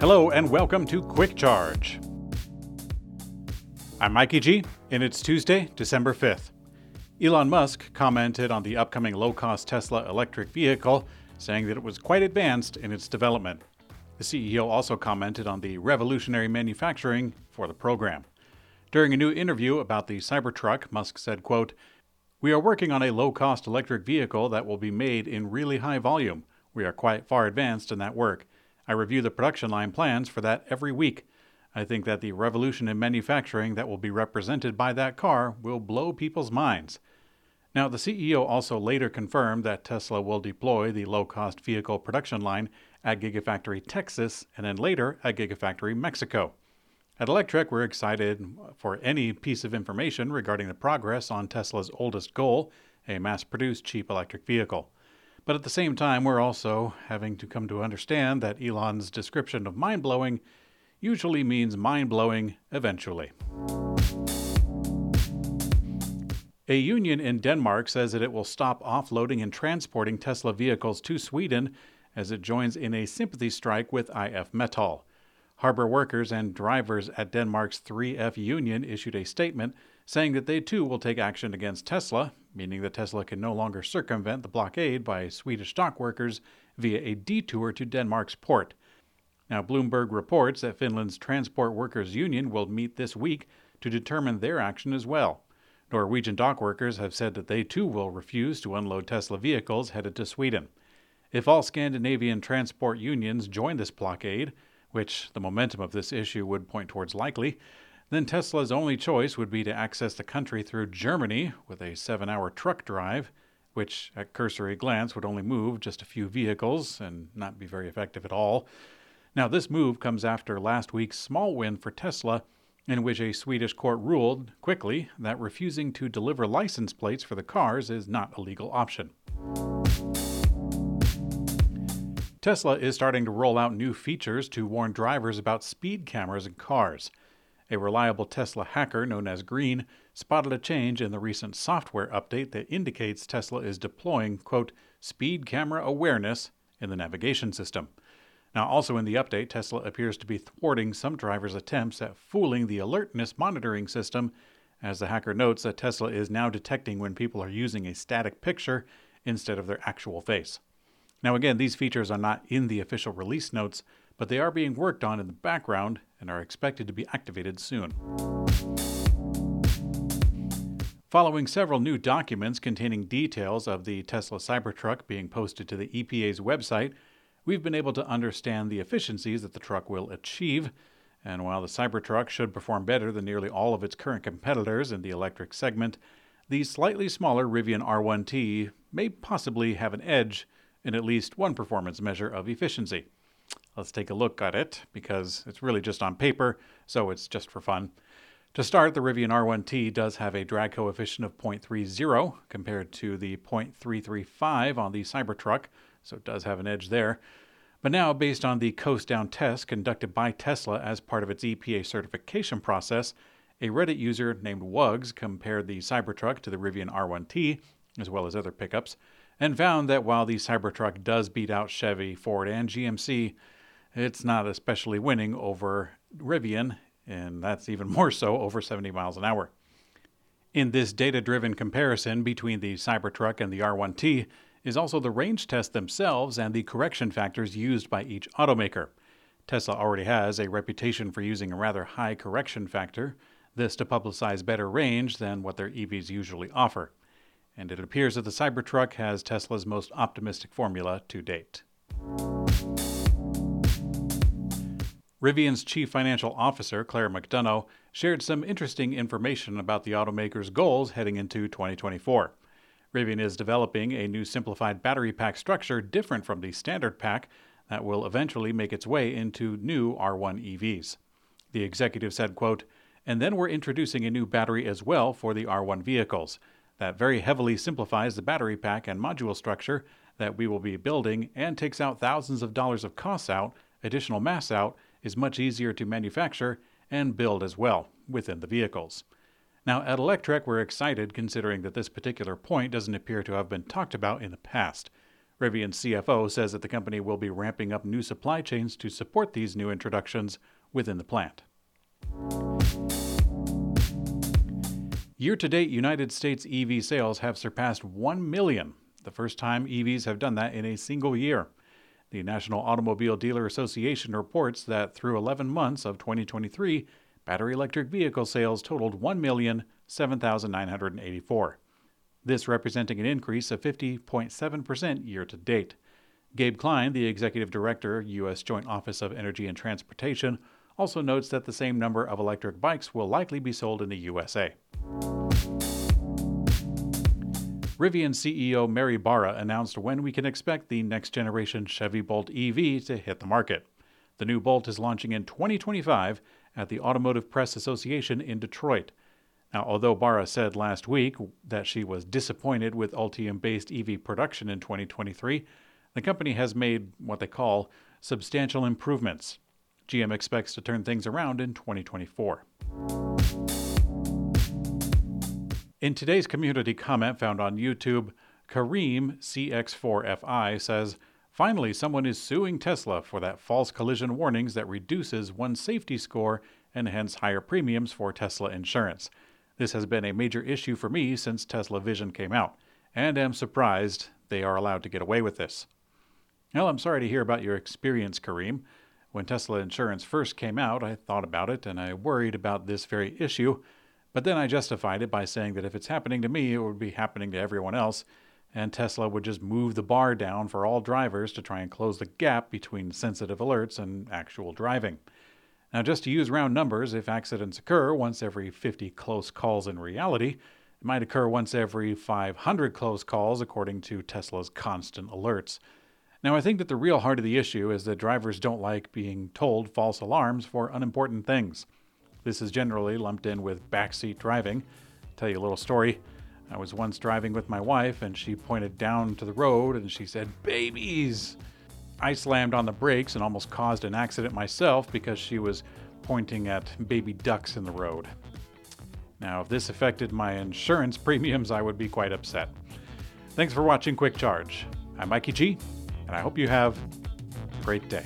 Hello and welcome to Quick Charge. I'm Mikey G, and it's Tuesday, December 5th. Elon Musk commented on the upcoming low cost Tesla electric vehicle, saying that it was quite advanced in its development. The CEO also commented on the revolutionary manufacturing for the program. During a new interview about the Cybertruck, Musk said, quote, We are working on a low cost electric vehicle that will be made in really high volume. We are quite far advanced in that work. I review the production line plans for that every week. I think that the revolution in manufacturing that will be represented by that car will blow people's minds. Now, the CEO also later confirmed that Tesla will deploy the low cost vehicle production line at Gigafactory Texas and then later at Gigafactory Mexico. At Electrek, we're excited for any piece of information regarding the progress on Tesla's oldest goal, a mass produced cheap electric vehicle. But at the same time, we're also having to come to understand that Elon's description of mind blowing usually means mind blowing eventually. A union in Denmark says that it will stop offloading and transporting Tesla vehicles to Sweden as it joins in a sympathy strike with IF Metall. Harbor workers and drivers at Denmark's 3F union issued a statement saying that they too will take action against Tesla, meaning that Tesla can no longer circumvent the blockade by Swedish dock workers via a detour to Denmark's port. Now, Bloomberg reports that Finland's Transport Workers Union will meet this week to determine their action as well. Norwegian dock workers have said that they too will refuse to unload Tesla vehicles headed to Sweden. If all Scandinavian transport unions join this blockade, which the momentum of this issue would point towards likely, then Tesla's only choice would be to access the country through Germany with a seven hour truck drive, which at cursory glance would only move just a few vehicles and not be very effective at all. Now, this move comes after last week's small win for Tesla, in which a Swedish court ruled quickly that refusing to deliver license plates for the cars is not a legal option. Tesla is starting to roll out new features to warn drivers about speed cameras in cars. A reliable Tesla hacker known as Green spotted a change in the recent software update that indicates Tesla is deploying, quote, speed camera awareness in the navigation system. Now, also in the update, Tesla appears to be thwarting some drivers' attempts at fooling the alertness monitoring system, as the hacker notes that Tesla is now detecting when people are using a static picture instead of their actual face. Now, again, these features are not in the official release notes, but they are being worked on in the background and are expected to be activated soon. Following several new documents containing details of the Tesla Cybertruck being posted to the EPA's website, we've been able to understand the efficiencies that the truck will achieve. And while the Cybertruck should perform better than nearly all of its current competitors in the electric segment, the slightly smaller Rivian R1T may possibly have an edge in at least one performance measure of efficiency. Let's take a look at it because it's really just on paper, so it's just for fun. To start, the Rivian R1T does have a drag coefficient of 0.30 compared to the 0.335 on the Cybertruck, so it does have an edge there. But now, based on the coast down test conducted by Tesla as part of its EPA certification process, a Reddit user named Wugs compared the Cybertruck to the Rivian R1T, as well as other pickups, and found that while the Cybertruck does beat out Chevy, Ford, and GMC, it's not especially winning over Rivian, and that's even more so over 70 miles an hour. In this data driven comparison between the Cybertruck and the R1T is also the range tests themselves and the correction factors used by each automaker. Tesla already has a reputation for using a rather high correction factor, this to publicize better range than what their EVs usually offer. And it appears that the Cybertruck has Tesla's most optimistic formula to date. Rivian's chief financial officer, Claire McDonough, shared some interesting information about the automaker's goals heading into 2024. Rivian is developing a new simplified battery pack structure different from the standard pack that will eventually make its way into new R1 EVs. The executive said, quote, and then we're introducing a new battery as well for the R1 vehicles that very heavily simplifies the battery pack and module structure that we will be building and takes out thousands of dollars of costs out, additional mass out, is much easier to manufacture and build as well within the vehicles. Now, at Electrek, we're excited considering that this particular point doesn't appear to have been talked about in the past. Rivian CFO says that the company will be ramping up new supply chains to support these new introductions within the plant. Year to date, United States EV sales have surpassed 1 million, the first time EVs have done that in a single year. The National Automobile Dealer Association reports that through 11 months of 2023, battery electric vehicle sales totaled 1,007,984. This representing an increase of 50.7% year to date. Gabe Klein, the executive director, U.S. Joint Office of Energy and Transportation, also notes that the same number of electric bikes will likely be sold in the USA. Rivian CEO Mary Barra announced when we can expect the next generation Chevy Bolt EV to hit the market. The new Bolt is launching in 2025 at the Automotive Press Association in Detroit. Now, although Barra said last week that she was disappointed with Ultium based EV production in 2023, the company has made what they call substantial improvements. GM expects to turn things around in 2024. In today's community comment found on YouTube, Kareem CX4FI says, Finally, someone is suing Tesla for that false collision warnings that reduces one's safety score and hence higher premiums for Tesla insurance. This has been a major issue for me since Tesla Vision came out, and am surprised they are allowed to get away with this. Well, I'm sorry to hear about your experience, Kareem. When Tesla insurance first came out, I thought about it and I worried about this very issue, but then I justified it by saying that if it's happening to me, it would be happening to everyone else, and Tesla would just move the bar down for all drivers to try and close the gap between sensitive alerts and actual driving. Now, just to use round numbers, if accidents occur once every 50 close calls in reality, it might occur once every 500 close calls according to Tesla's constant alerts. Now, I think that the real heart of the issue is that drivers don't like being told false alarms for unimportant things. This is generally lumped in with backseat driving. I'll tell you a little story. I was once driving with my wife, and she pointed down to the road and she said, Babies! I slammed on the brakes and almost caused an accident myself because she was pointing at baby ducks in the road. Now, if this affected my insurance premiums, I would be quite upset. Thanks for watching Quick Charge. I'm Mikey G and I hope you have a great day.